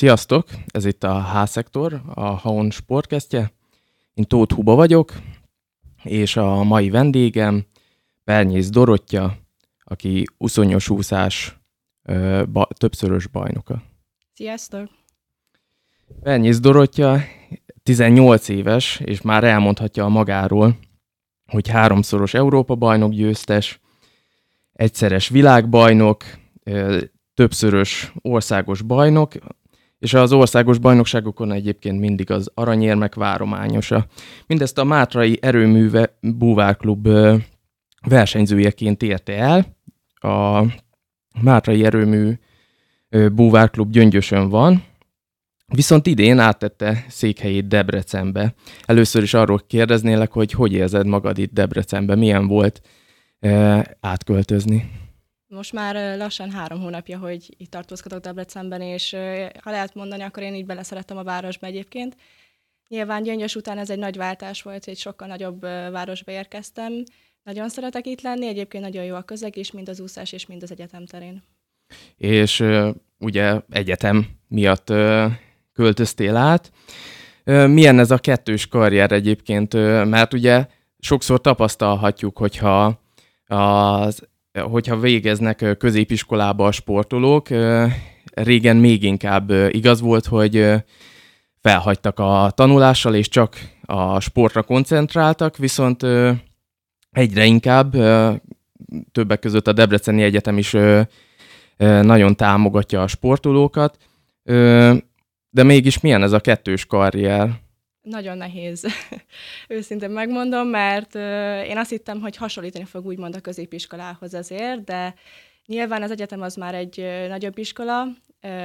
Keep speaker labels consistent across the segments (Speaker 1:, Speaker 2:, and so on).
Speaker 1: Sziasztok! Ez itt a H-szektor, a Haon sportkesztje. Én Tóth Huba vagyok, és a mai vendégem Pernyész Dorottya, aki uszonyos úszás ö, ba, többszörös bajnoka.
Speaker 2: Sziasztok!
Speaker 1: Pernyész Dorottya 18 éves, és már elmondhatja a magáról, hogy háromszoros Európa-bajnok győztes, egyszeres világbajnok, többszörös országos bajnok, és az országos bajnokságokon egyébként mindig az aranyérmek várományosa. Mindezt a Mátrai Erőműve Búvárklub versenyzőjeként érte el. A Mátrai Erőmű Búvárklub Gyöngyösön van, viszont idén áttette székhelyét Debrecenbe. Először is arról kérdeznélek, hogy hogy érzed magad itt Debrecenbe, milyen volt átköltözni?
Speaker 2: Most már lassan három hónapja, hogy itt tartózkodok Debrecenben, és ha lehet mondani, akkor én így beleszerettem a városba egyébként. Nyilván Gyöngyös után ez egy nagy váltás volt, egy sokkal nagyobb városba érkeztem. Nagyon szeretek itt lenni, egyébként nagyon jó a közeg is, mind az úszás és mind az egyetem terén.
Speaker 1: És ugye egyetem miatt költöztél át. Milyen ez a kettős karrier egyébként? Mert ugye sokszor tapasztalhatjuk, hogyha az hogyha végeznek középiskolába a sportolók, régen még inkább igaz volt, hogy felhagytak a tanulással, és csak a sportra koncentráltak, viszont egyre inkább, többek között a Debreceni Egyetem is nagyon támogatja a sportolókat, de mégis milyen ez a kettős karrier?
Speaker 2: Nagyon nehéz, őszintén megmondom, mert én azt hittem, hogy hasonlítani fog úgymond a középiskolához azért, de nyilván az egyetem az már egy nagyobb iskola,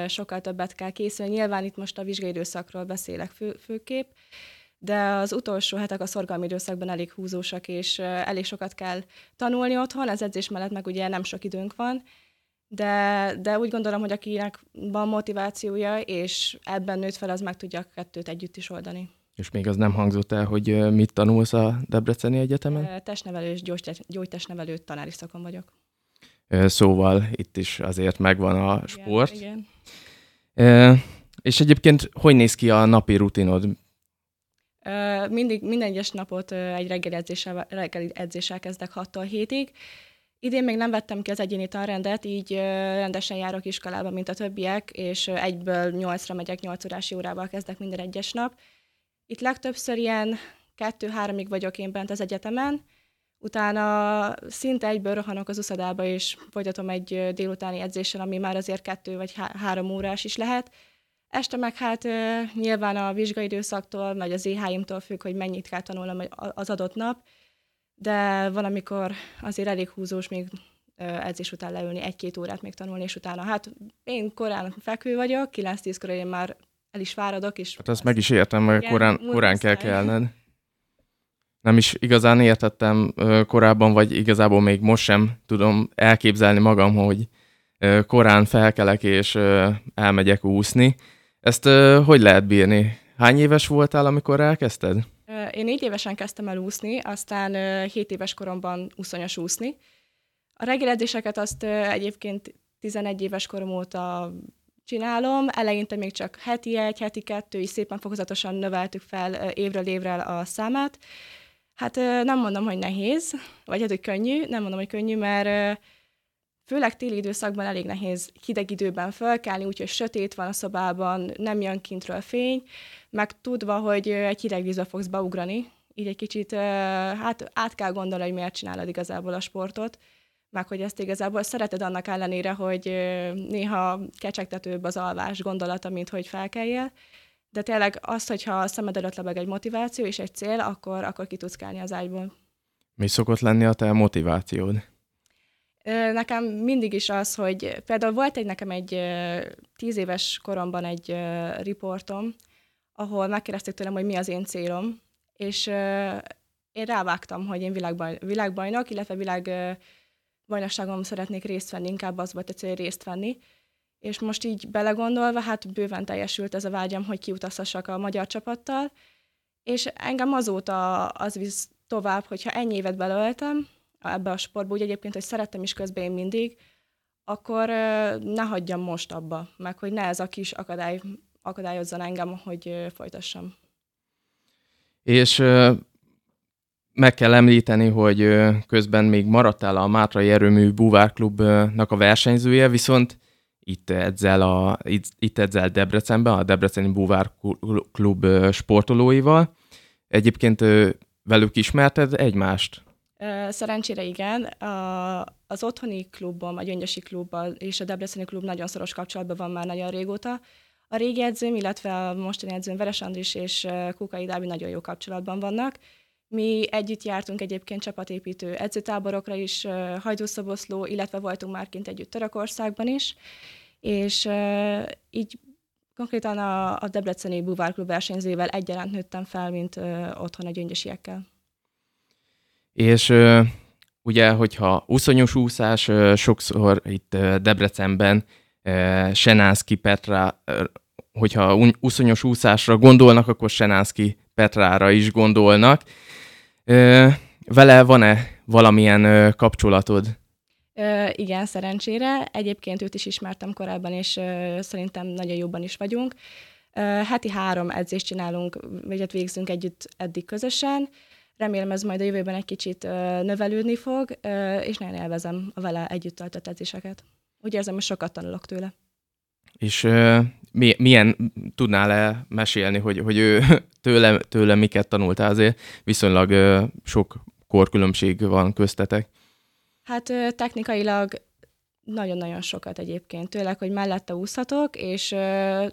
Speaker 2: sokkal többet kell készülni. Nyilván itt most a vizsgai időszakról beszélek fő, főképp, de az utolsó hetek a szorgalmi időszakban elég húzósak, és elég sokat kell tanulni otthon, az edzés mellett meg ugye nem sok időnk van, de, de úgy gondolom, hogy akinek van motivációja, és ebben nőtt fel, az meg tudja a kettőt együtt is oldani.
Speaker 1: És még az nem hangzott el, hogy mit tanulsz a Debreceni Egyetemen?
Speaker 2: Testnevelő és gyógytestnevelő tanári szakon vagyok.
Speaker 1: Szóval itt is azért megvan a sport. Igen, igen. És egyébként hogy néz ki a napi rutinod?
Speaker 2: Mindig, minden egyes napot egy reggeli edzéssel, reggeli edzéssel kezdek 6-tól 7-ig. Idén még nem vettem ki az egyéni tanrendet, így rendesen járok iskolába, mint a többiek, és egyből 8-ra megyek, 8 órási órával kezdek minden egyes nap itt legtöbbször ilyen kettő-háromig vagyok én bent az egyetemen, utána szinte egyből rohanok az uszadába, és folytatom egy délutáni edzéssel, ami már azért kettő vagy há- három órás is lehet. Este meg hát nyilván a vizsgaidőszaktól, vagy az éháimtól függ, hogy mennyit kell tanulnom az adott nap, de van, amikor azért elég húzós még edzés után leülni, egy-két órát még tanulni, és utána, hát én korán fekvő vagyok, 9-10-kor én már el is fáradok. És
Speaker 1: hát ezt meg is értem, mert igen, korán, korán kell kelned. Nem is igazán értettem korábban, vagy igazából még most sem tudom elképzelni magam, hogy korán felkelek és elmegyek úszni. Ezt hogy lehet bírni? Hány éves voltál, amikor elkezdted?
Speaker 2: Én négy évesen kezdtem el úszni, aztán hét éves koromban úszonyos úszni. A reggeledzéseket azt egyébként 11 éves korom óta csinálom. Eleinte még csak heti egy, heti kettő, és szépen fokozatosan növeltük fel évről évre a számát. Hát nem mondom, hogy nehéz, vagy hát, hogy könnyű, nem mondom, hogy könnyű, mert főleg téli időszakban elég nehéz hideg időben fölkelni, úgyhogy sötét van a szobában, nem jön kintről fény, meg tudva, hogy egy hideg vízbe fogsz beugrani, így egy kicsit hát át kell gondolni, hogy miért csinálod igazából a sportot meg hogy ezt igazából szereted annak ellenére, hogy néha kecsegtetőbb az alvás gondolata, mint hogy felkeljél, de tényleg az, hogyha a szemed előtt lebeg egy motiváció és egy cél, akkor, akkor ki tudsz kelni az ágyból.
Speaker 1: Mi szokott lenni a te motivációd?
Speaker 2: Nekem mindig is az, hogy például volt egy nekem egy tíz éves koromban egy riportom, ahol megkérdezték tőlem, hogy mi az én célom, és én rávágtam, hogy én világbaj, világbajnok, illetve világ bajnokságon szeretnék részt venni, inkább az volt a cél, részt venni. És most így belegondolva, hát bőven teljesült ez a vágyam, hogy kiutazhassak a magyar csapattal, és engem azóta az visz tovább, hogyha ennyi évet belöltem ebbe a sportba, úgy egyébként, hogy szerettem is közben én mindig, akkor ne hagyjam most abba, meg hogy ne ez a kis akadály akadályozzon engem, hogy folytassam.
Speaker 1: És meg kell említeni, hogy közben még maradtál a Mátrai Erőmű Búvárklubnak a versenyzője, viszont itt edzel, a, itt, itt edzel Debrecenben, a Debreceni Búvár Klub sportolóival. Egyébként velük ismerted egymást?
Speaker 2: Szerencsére igen. A, az otthoni klubom, a Gyöngyösi klubbal és a Debreceni klub nagyon szoros kapcsolatban van már nagyon régóta. A régi edzőm, illetve a mostani edzőm Veres Andris és Kukai Dávi nagyon jó kapcsolatban vannak. Mi együtt jártunk egyébként csapatépítő edzőtáborokra is, Hajdúszoboszló, illetve voltunk már kint együtt Törökországban is, és így konkrétan a, a Debreceni Buvárklub versenyzővel egyaránt nőttem fel, mint otthon a gyöngyösiekkel.
Speaker 1: És ugye, hogyha uszonyos úszás, sokszor itt Debrecenben Senánszki Petra, hogyha uszonyos úszásra gondolnak, akkor Senánszki Petrára is gondolnak. Vele van-e valamilyen kapcsolatod?
Speaker 2: Ö, igen, szerencsére. Egyébként őt is ismertem korábban, és ö, szerintem nagyon jobban is vagyunk. Ö, heti három edzést csinálunk, vagy végzünk együtt eddig közösen. Remélem ez majd a jövőben egy kicsit ö, növelődni fog, ö, és nagyon élvezem a vele együtt töltött edzéseket. Úgy érzem, hogy sokat tanulok tőle.
Speaker 1: És ö, mi, milyen tudnál-e mesélni, hogy, hogy ő tőle, tőle miket tanultál? Azért viszonylag ö, sok korkülönbség van köztetek.
Speaker 2: Hát ö, technikailag nagyon-nagyon sokat egyébként tőleg, hogy mellette úszhatok, és ö,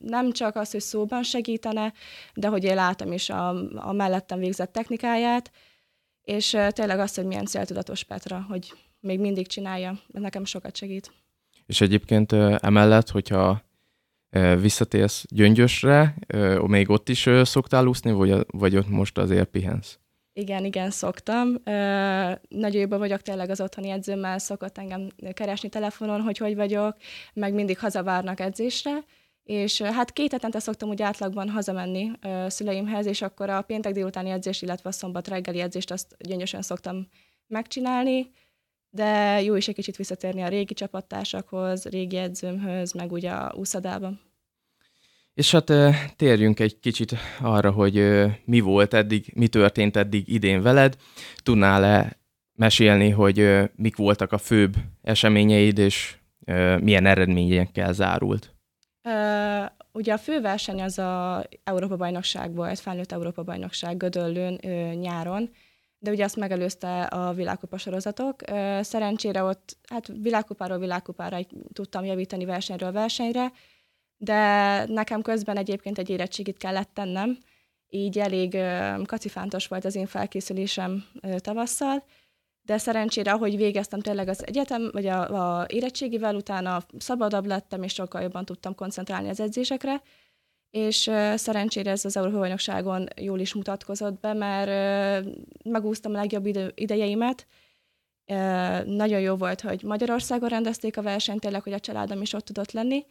Speaker 2: nem csak az, hogy szóban segítene, de hogy én látom is a, a mellettem végzett technikáját, és ö, tényleg az, hogy milyen céltudatos Petra, hogy még mindig csinálja, ez nekem sokat segít.
Speaker 1: És egyébként emellett, hogyha visszatérsz Gyöngyösre, még ott is szoktál úszni, vagy, vagy ott most azért pihensz?
Speaker 2: Igen, igen, szoktam. Nagyon jobban vagyok tényleg az otthoni edzőmmel, szokott engem keresni telefonon, hogy hogy vagyok, meg mindig hazavárnak edzésre, és hát két hetente szoktam úgy átlagban hazamenni szüleimhez, és akkor a péntek délutáni edzést, illetve a szombat reggeli edzést azt gyöngyösen szoktam megcsinálni, de jó is egy kicsit visszatérni a régi csapattársakhoz, régi edzőmhöz, meg ugye a úszadában.
Speaker 1: És hát térjünk egy kicsit arra, hogy mi volt eddig, mi történt eddig idén veled. Tudnál-e mesélni, hogy mik voltak a főbb eseményeid, és milyen eredményekkel zárult?
Speaker 2: Uh, ugye a fő verseny az a Európa-bajnokság volt, felnőtt Európa-bajnokság Gödöllőn nyáron, de ugye azt megelőzte a világkupa sorozatok. Szerencsére ott hát világkupáról világkupára tudtam javítani versenyről versenyre, de nekem közben egyébként egy érettségit kellett tennem, így elég kacifántos volt az én felkészülésem tavasszal, de szerencsére, ahogy végeztem tényleg az egyetem, vagy a, a érettségivel, utána szabadabb lettem, és sokkal jobban tudtam koncentrálni az edzésekre, és szerencsére ez az Európa bajnokságon jól is mutatkozott be, mert megúsztam a legjobb ide- idejeimet. Nagyon jó volt, hogy Magyarországon rendezték a versenyt, tényleg, hogy a családom is ott tudott lenni,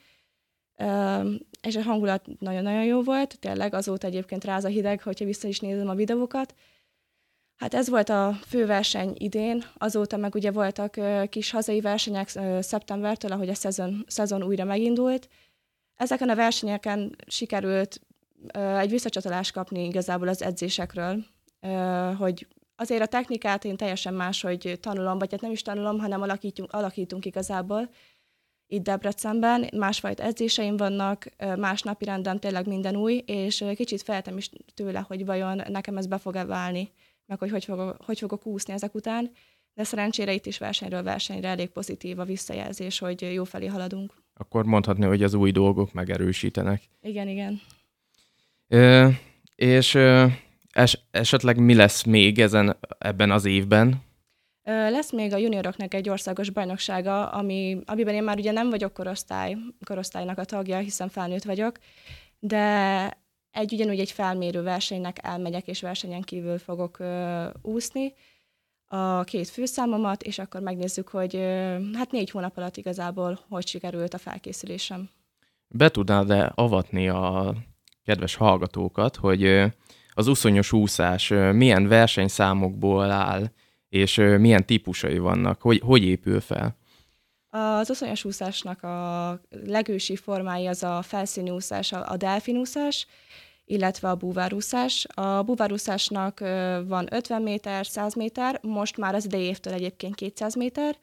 Speaker 2: és a hangulat nagyon-nagyon jó volt, tényleg azóta egyébként ráz a hideg, hogyha vissza is nézem a videókat. Hát ez volt a fő verseny idén, azóta meg ugye voltak kis hazai versenyek szeptembertől, ahogy a szezon, szezon újra megindult, Ezeken a versenyeken sikerült egy visszacsatolást kapni igazából az edzésekről, hogy azért a technikát én teljesen máshogy tanulom, vagy hát nem is tanulom, hanem alakítunk, alakítunk igazából itt Debrecenben. Másfajta edzéseim vannak, más napi rendem tényleg minden új, és kicsit feltem is tőle, hogy vajon nekem ez be fog-e válni, meg hogy hogy fogok, hogy fogok úszni ezek után. De szerencsére itt is versenyről versenyre elég pozitív a visszajelzés, hogy jó felé haladunk
Speaker 1: akkor mondhatni, hogy az új dolgok megerősítenek.
Speaker 2: Igen, igen.
Speaker 1: Ö, és ö, es, esetleg mi lesz még ezen ebben az évben?
Speaker 2: Ö, lesz még a junioroknak egy országos bajnoksága, ami, amiben én már ugye nem vagyok korosztály, korosztálynak a tagja, hiszen felnőtt vagyok, de egy ugyanúgy egy felmérő versenynek elmegyek, és versenyen kívül fogok ö, úszni, a két főszámomat, és akkor megnézzük, hogy hát négy hónap alatt igazából hogy sikerült a felkészülésem.
Speaker 1: Be tudnád-e avatni a kedves hallgatókat, hogy az uszonyos úszás milyen versenyszámokból áll, és milyen típusai vannak, hogy, hogy épül fel?
Speaker 2: Az oszonyos úszásnak a legősi formái az a felszíni úszás, a delfinúszás, illetve a búvárúszás. A búvárúszásnak van 50 méter, 100 méter, most már az idei évtől egyébként 200 méter,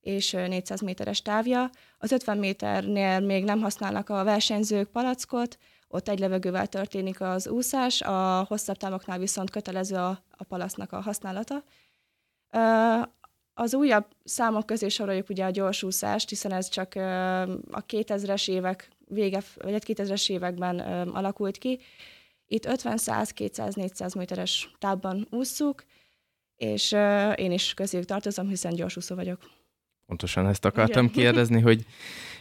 Speaker 2: és 400 méteres távja. Az 50 méternél még nem használnak a versenyzők palackot, ott egy levegővel történik az úszás, a hosszabb távoknál viszont kötelező a, a palasznak a használata. Az újabb számok közé soroljuk ugye a gyorsúszást, hiszen ez csak a 2000-es évek vége, vagy 2000-es években alakult ki. Itt 50, 100, 200, 400 méteres távban ússzuk, és én is közéjük tartozom, hiszen gyorsúszó vagyok.
Speaker 1: Pontosan ezt akartam Igen. kérdezni, hogy,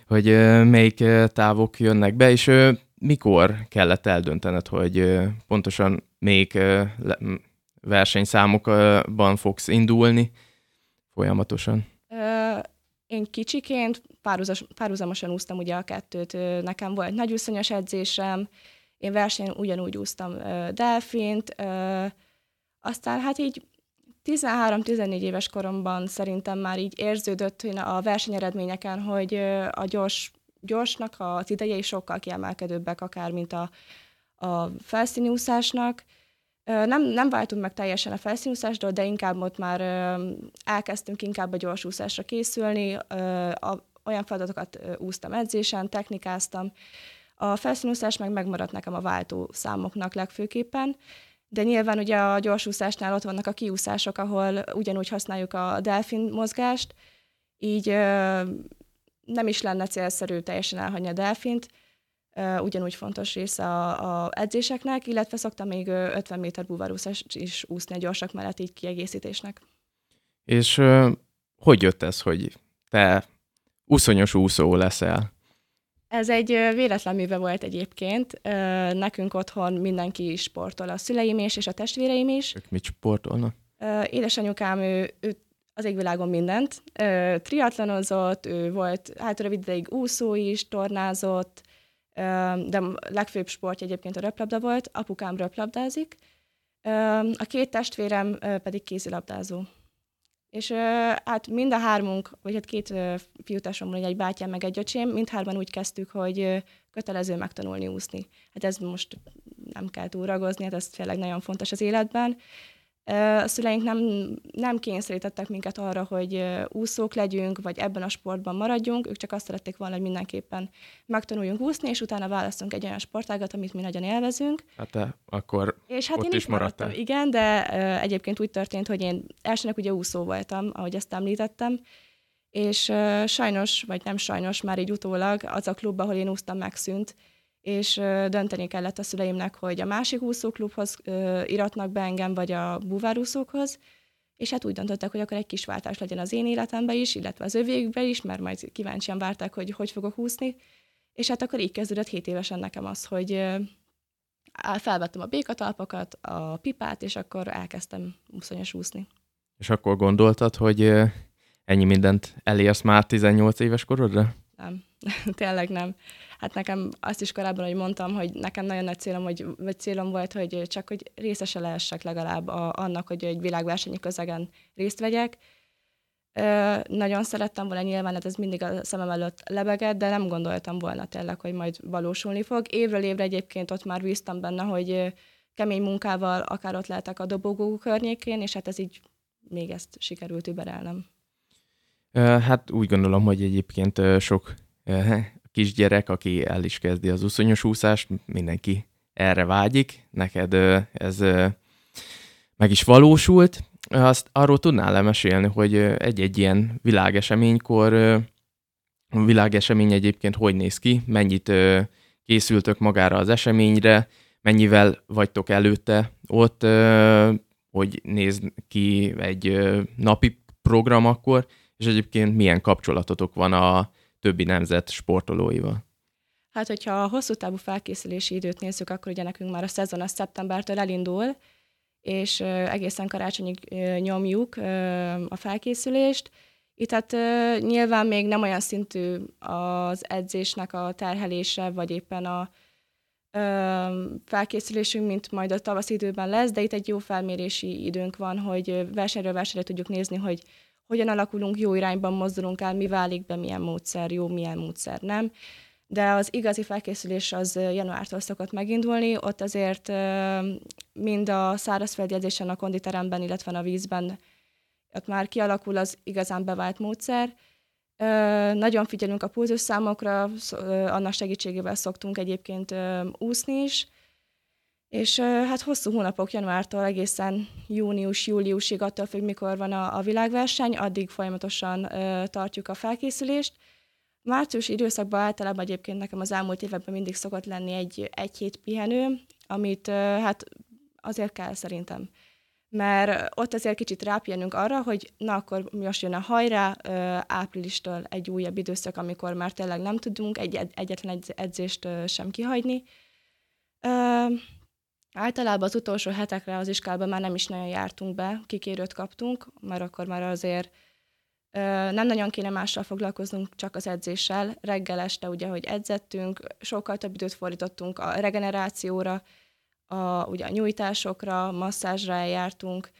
Speaker 1: hogy melyik távok jönnek be, és mikor kellett eldöntened, hogy pontosan melyik versenyszámokban fogsz indulni folyamatosan?
Speaker 2: Én kicsiként párhuzas, párhuzamosan úsztam ugye a kettőt. Nekem volt nagy úszonyos edzésem, én versenyen ugyanúgy úsztam delfint, aztán hát így 13-14 éves koromban szerintem már így érződött a versenyeredményeken, hogy a gyors, gyorsnak az idejei sokkal kiemelkedőbbek, akár mint a, a felszíni úszásnak. Nem, nem váltunk meg teljesen a felszínúszástól, de inkább ott már elkezdtünk inkább a gyorsúszásra készülni, olyan feladatokat úsztam edzésen, technikáztam. A felszínúszás meg megmaradt nekem a váltó számoknak legfőképpen, de nyilván ugye a gyorsúszásnál ott vannak a kiúszások, ahol ugyanúgy használjuk a delfin mozgást, így nem is lenne célszerű teljesen elhagyni a delfint, ugyanúgy fontos része a, a edzéseknek, illetve szoktam még 50 méter búvarúszást is úszni a gyorsak mellett így kiegészítésnek.
Speaker 1: És hogy jött ez, hogy te úszonyos úszó leszel?
Speaker 2: Ez egy véletlen műve volt egyébként. Nekünk otthon mindenki sportol, a szüleim is, és a testvéreim is.
Speaker 1: Ők mit sportolnak?
Speaker 2: Édesanyukám, ő, ő az égvilágon mindent. Triatlonozott, ő volt hát rövid ideig úszó is, tornázott, de legfőbb sportja egyébként a röplabda volt, apukám röplabdázik, a két testvérem pedig kézilabdázó. És hát mind a hármunk, vagy hát két fiútásomról, egy bátyám meg egy öcsém, mindhárman úgy kezdtük, hogy kötelező megtanulni úszni. Hát ez most nem kell túl ragozni, hát ez tényleg nagyon fontos az életben. A szüleink nem, nem kényszerítettek minket arra, hogy úszók legyünk, vagy ebben a sportban maradjunk, ők csak azt szerették volna, hogy mindenképpen megtanuljunk úszni, és utána választunk egy olyan sportágat, amit mi nagyon élvezünk.
Speaker 1: Hát te akkor és hát ott én is.
Speaker 2: Maradtam, igen, de egyébként úgy történt, hogy én elsőnek ugye úszó voltam, ahogy ezt említettem, és sajnos, vagy nem sajnos, már így utólag az a klub, ahol én úsztam, megszűnt, és dönteni kellett a szüleimnek, hogy a másik úszóklubhoz iratnak be engem, vagy a búvárúszókhoz, és hát úgy döntöttek, hogy akkor egy kis váltás legyen az én életemben is, illetve az övékbe is, mert majd kíváncsian várták, hogy hogy fogok úszni, és hát akkor így kezdődött 7 évesen nekem az, hogy felvettem a békatalpakat, a pipát, és akkor elkezdtem úszonyos úszni.
Speaker 1: És akkor gondoltad, hogy ennyi mindent elérsz már 18 éves korodra?
Speaker 2: Nem, tényleg nem hát nekem azt is korábban, hogy mondtam, hogy nekem nagyon nagy célom, hogy, vagy célom volt, hogy csak hogy részese lehessek legalább a, annak, hogy egy világversenyi közegen részt vegyek. Ö, nagyon szerettem volna nyilván, hát ez mindig a szemem előtt lebegett, de nem gondoltam volna tényleg, hogy majd valósulni fog. Évről évre egyébként ott már bíztam benne, hogy kemény munkával akár ott lehetek a dobogó környékén, és hát ez így még ezt sikerült überelnem.
Speaker 1: Hát úgy gondolom, hogy egyébként sok kisgyerek, aki el is kezdi az uszonyos úszást, mindenki erre vágyik. Neked ez meg is valósult. Azt arról tudnál lemesélni, hogy egy-egy ilyen világeseménykor, világesemény egyébként hogy néz ki, mennyit készültök magára az eseményre, mennyivel vagytok előtte ott, hogy néz ki egy napi program akkor, és egyébként milyen kapcsolatotok van a többi nemzet sportolóival?
Speaker 2: Hát, hogyha a hosszú távú felkészülési időt nézzük, akkor ugye nekünk már a szezon a szeptembertől elindul, és egészen karácsonyig nyomjuk a felkészülést. Itt hát nyilván még nem olyan szintű az edzésnek a terhelése, vagy éppen a felkészülésünk, mint majd a tavasz időben lesz, de itt egy jó felmérési időnk van, hogy versenyről versenyre tudjuk nézni, hogy hogyan alakulunk, jó irányban mozdulunk el, mi válik be, milyen módszer jó, milyen módszer nem. De az igazi felkészülés az januártól szokott megindulni, ott azért mind a szárazföldi edzésen, a konditeremben, illetve a vízben ott már kialakul az igazán bevált módszer. Nagyon figyelünk a pulzusszámokra, annak segítségével szoktunk egyébként úszni is, és hát hosszú hónapok januártól egészen június-júliusig, attól függ, mikor van a, a világverseny, addig folyamatosan ö, tartjuk a felkészülést. Március időszakban általában egyébként nekem az elmúlt években mindig szokott lenni egy, egy hét pihenő, amit ö, hát azért kell szerintem. Mert ott azért kicsit rápihenünk arra, hogy na akkor most jön a hajrá, ö, áprilistól egy újabb időszak, amikor már tényleg nem tudunk egy, egyetlen edzést ö, sem kihagyni. Ö, Általában az utolsó hetekre az iskolában már nem is nagyon jártunk be, kikérőt kaptunk, mert akkor már azért nem nagyon kéne mással foglalkoznunk, csak az edzéssel. Reggel este ugye, hogy edzettünk, sokkal több időt fordítottunk a regenerációra, a, ugye a nyújtásokra, masszázsra eljártunk,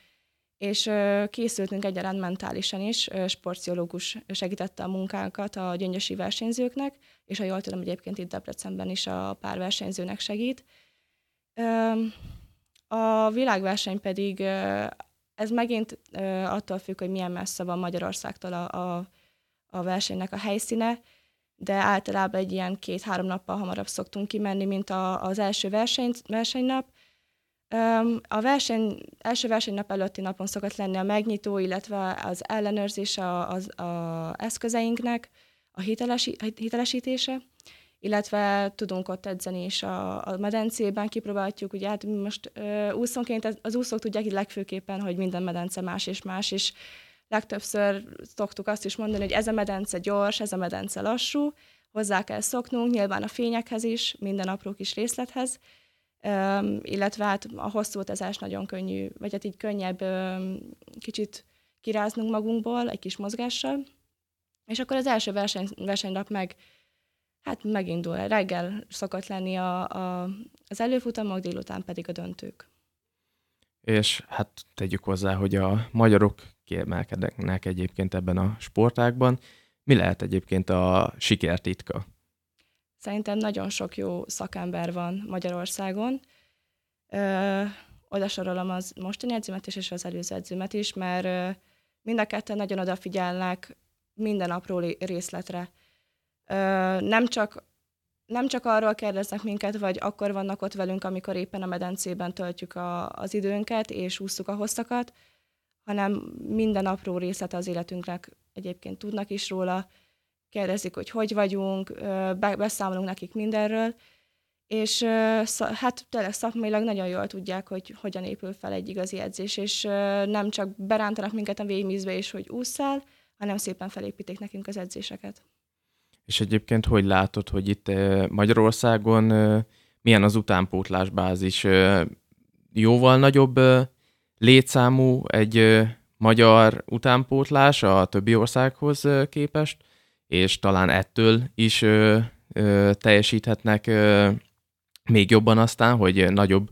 Speaker 2: és készültünk egyaránt mentálisan is, sportziológus segítette a munkánkat a gyöngyösi versenyzőknek, és ha jól tudom, egyébként itt Debrecenben is a pár versenyzőnek segít. A világverseny pedig, ez megint attól függ, hogy milyen messze van Magyarországtól a, a, a versenynek a helyszíne, de általában egy ilyen két-három nappal hamarabb szoktunk kimenni, mint a, az első verseny, versenynap. A verseny, első versenynap előtti napon szokott lenni a megnyitó, illetve az ellenőrzés a, az a eszközeinknek, a hitelesi, hitelesítése illetve tudunk ott edzeni is a, a medencében, kipróbáljuk, ugye hát most ö, úszónként az úszók tudják legfőképpen, hogy minden medence más és más, és legtöbbször szoktuk azt is mondani, hogy ez a medence gyors, ez a medence lassú, hozzá kell szoknunk, nyilván a fényekhez is, minden apró kis részlethez, Üm, illetve hát a hosszú utazás nagyon könnyű, vagy hát így könnyebb üm, kicsit kiráznunk magunkból egy kis mozgással, és akkor az első verseny, versenynap meg hát megindul. Reggel szokott lenni a, a, az előfutamok, délután pedig a döntők.
Speaker 1: És hát tegyük hozzá, hogy a magyarok kiemelkednek egyébként ebben a sportákban. Mi lehet egyébként a sikertitka?
Speaker 2: Szerintem nagyon sok jó szakember van Magyarországon. Ö, oda sorolom az mostani edzőmet is, és az előző edzőmet is, mert ö, mind a ketten nagyon odafigyelnek minden apró részletre nem csak nem csak arról kérdeznek minket, vagy akkor vannak ott velünk, amikor éppen a medencében töltjük a, az időnket, és ússzuk a hosszakat, hanem minden apró részlet az életünknek egyébként tudnak is róla, kérdezik, hogy hogy vagyunk, beszámolunk nekik mindenről, és hát tényleg szakmailag nagyon jól tudják, hogy hogyan épül fel egy igazi edzés, és nem csak berántanak minket a végmízbe, és hogy ússzál, hanem szépen felépítik nekünk az edzéseket.
Speaker 1: És egyébként hogy látod, hogy itt Magyarországon milyen az utánpótlás bázis? Jóval nagyobb létszámú egy magyar utánpótlás a többi országhoz képest, és talán ettől is teljesíthetnek még jobban aztán, hogy nagyobb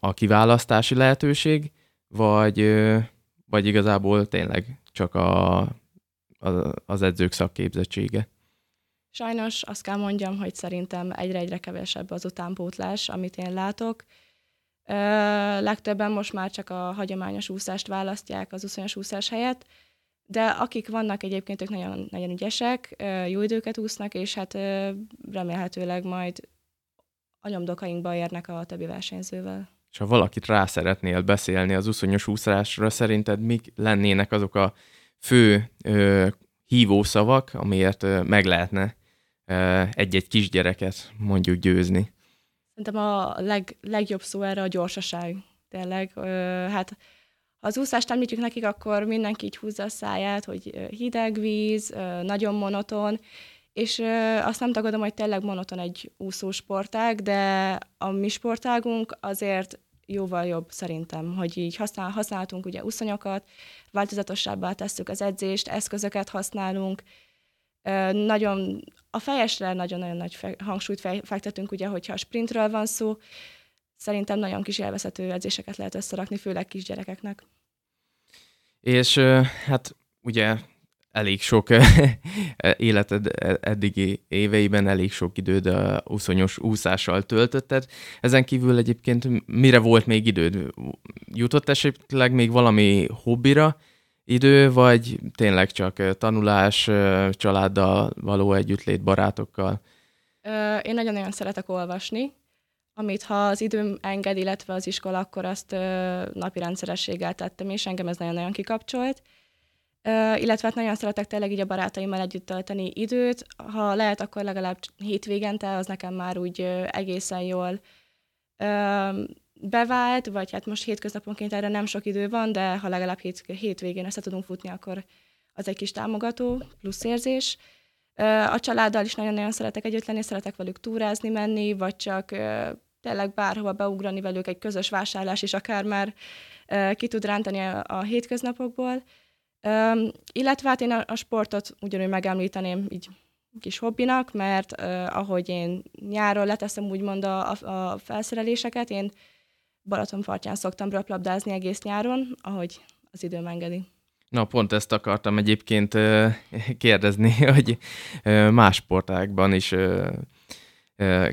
Speaker 1: a kiválasztási lehetőség, vagy, vagy igazából tényleg csak a az edzők szakképzettsége.
Speaker 2: Sajnos azt kell mondjam, hogy szerintem egyre-egyre kevesebb az utánpótlás, amit én látok. Ö, legtöbben most már csak a hagyományos úszást választják az uszonyos úszás helyett, de akik vannak egyébként, ők nagyon, nagyon ügyesek, jó időket úsznak, és hát remélhetőleg majd a nyomdokainkba érnek a többi versenyzővel.
Speaker 1: És ha valakit rá szeretnél beszélni az uszonyos úszásra, szerinted mik lennének azok a fő ö, hívószavak, amiért ö, meg lehetne ö, egy-egy kisgyereket mondjuk győzni.
Speaker 2: Szerintem a leg, legjobb szó erre a gyorsaság. Tényleg, ö, hát ha az úszást említjük nekik, akkor mindenki így húzza a száját, hogy hideg víz, nagyon monoton, és azt nem tagadom, hogy tényleg monoton egy úszósportág, de a mi sportágunk azért jóval jobb szerintem, hogy így használ, használhatunk ugye uszonyokat, változatosabbá tesszük az edzést, eszközöket használunk, nagyon, a fejesre nagyon-nagyon nagy hangsúlyt fektetünk, ugye, hogyha a sprintről van szó, szerintem nagyon kis élvezhető edzéseket lehet összerakni, főleg kisgyerekeknek.
Speaker 1: És hát ugye elég sok életed eddigi éveiben elég sok időd a úszonyos úszással töltötted. Ezen kívül egyébként mire volt még időd? Jutott esetleg még valami hobbira idő, vagy tényleg csak tanulás, családdal való együttlét, barátokkal?
Speaker 2: Én nagyon-nagyon szeretek olvasni, amit ha az időm enged, illetve az iskola, akkor azt napi rendszerességgel tettem, és engem ez nagyon-nagyon kikapcsolt. Illetve hát nagyon szeretek tényleg így a barátaimmal együtt tölteni időt. Ha lehet, akkor legalább hétvégente, az nekem már úgy egészen jól bevált, vagy hát most hétköznaponként erre nem sok idő van, de ha legalább hét, hétvégén össze tudunk futni, akkor az egy kis támogató, plusz érzés. A családdal is nagyon-nagyon szeretek együtt lenni, szeretek velük túrázni menni, vagy csak tényleg bárhova beugrani velük, egy közös vásárlás is akár már ki tud rántani a, a hétköznapokból. Um, illetve hát én a, a sportot ugyanúgy megemlíteném így kis hobbinak, mert uh, ahogy én nyáron leteszem úgymond a, a, a felszereléseket, én Balatonpartján szoktam röplabdázni egész nyáron, ahogy az időm engedi.
Speaker 1: Na, pont ezt akartam egyébként kérdezni, hogy más sportákban is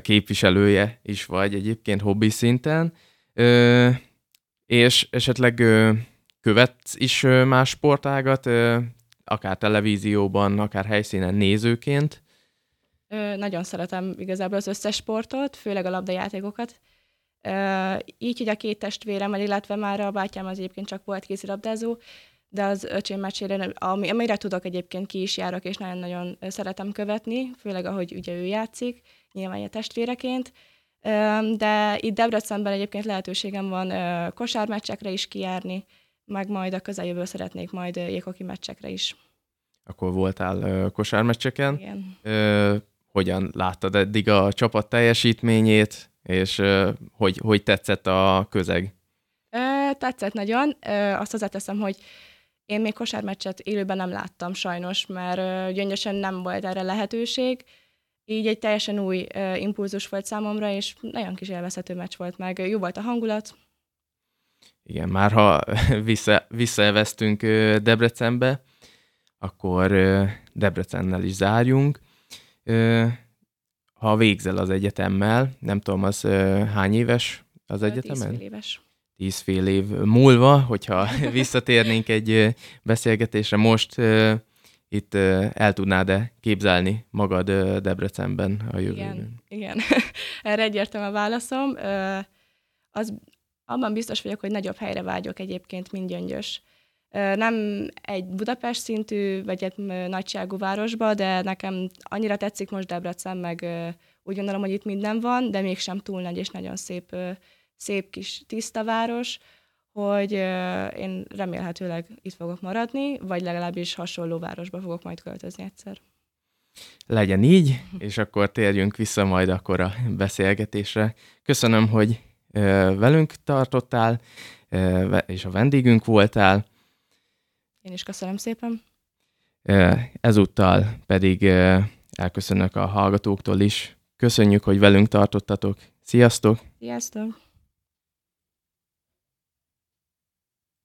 Speaker 1: képviselője is vagy egyébként hobbi szinten, és esetleg követsz is más sportágat, akár televízióban, akár helyszínen nézőként?
Speaker 2: Ö, nagyon szeretem igazából az összes sportot, főleg a labdajátékokat. Ö, így, hogy a két testvérem, illetve már a bátyám az egyébként csak volt kézilabdázó, de az öcsém meccsére, ami, amire tudok egyébként ki is járok, és nagyon-nagyon szeretem követni, főleg ahogy ugye ő játszik, nyilván a testvéreként. De itt Debrecenben egyébként lehetőségem van kosármeccsekre is kijárni, meg majd a közeljövő szeretnék majd jéghoki meccsekre is.
Speaker 1: Akkor voltál kosármeccseken.
Speaker 2: Igen.
Speaker 1: Uh, hogyan láttad eddig a csapat teljesítményét, és uh, hogy, hogy tetszett a közeg?
Speaker 2: Uh, tetszett nagyon. Uh, azt hozzáteszem, hogy én még kosármeccset élőben nem láttam sajnos, mert gyöngyösen nem volt erre lehetőség. Így egy teljesen új impulzus volt számomra, és nagyon kis élvezhető meccs volt meg. Jó volt a hangulat,
Speaker 1: igen, már ha vissza, visszaeveztünk Debrecenbe, akkor Debrecennel is zárjunk. Ha végzel az egyetemmel, nem tudom, az hány éves az egyetemen?
Speaker 2: Tíz fél éves.
Speaker 1: Tíz fél év múlva, hogyha visszatérnénk egy beszélgetésre most, itt el tudnád-e képzelni magad Debrecenben a jövőben?
Speaker 2: Igen, igen. erre egyértelmű a válaszom. Az abban biztos vagyok, hogy nagyobb helyre vágyok egyébként, mint Gyöngyös. Nem egy Budapest szintű, vagy egy nagyságú városba, de nekem annyira tetszik most Debrecen, meg úgy gondolom, hogy itt minden van, de mégsem túl nagy és nagyon szép, szép kis tiszta város, hogy én remélhetőleg itt fogok maradni, vagy legalábbis hasonló városba fogok majd költözni egyszer.
Speaker 1: Legyen így, és akkor térjünk vissza majd akkor a beszélgetésre. Köszönöm, hogy velünk tartottál, és a vendégünk voltál.
Speaker 2: Én is köszönöm szépen.
Speaker 1: Ezúttal pedig elköszönök a hallgatóktól is. Köszönjük, hogy velünk tartottatok. Sziasztok!
Speaker 2: Sziasztok!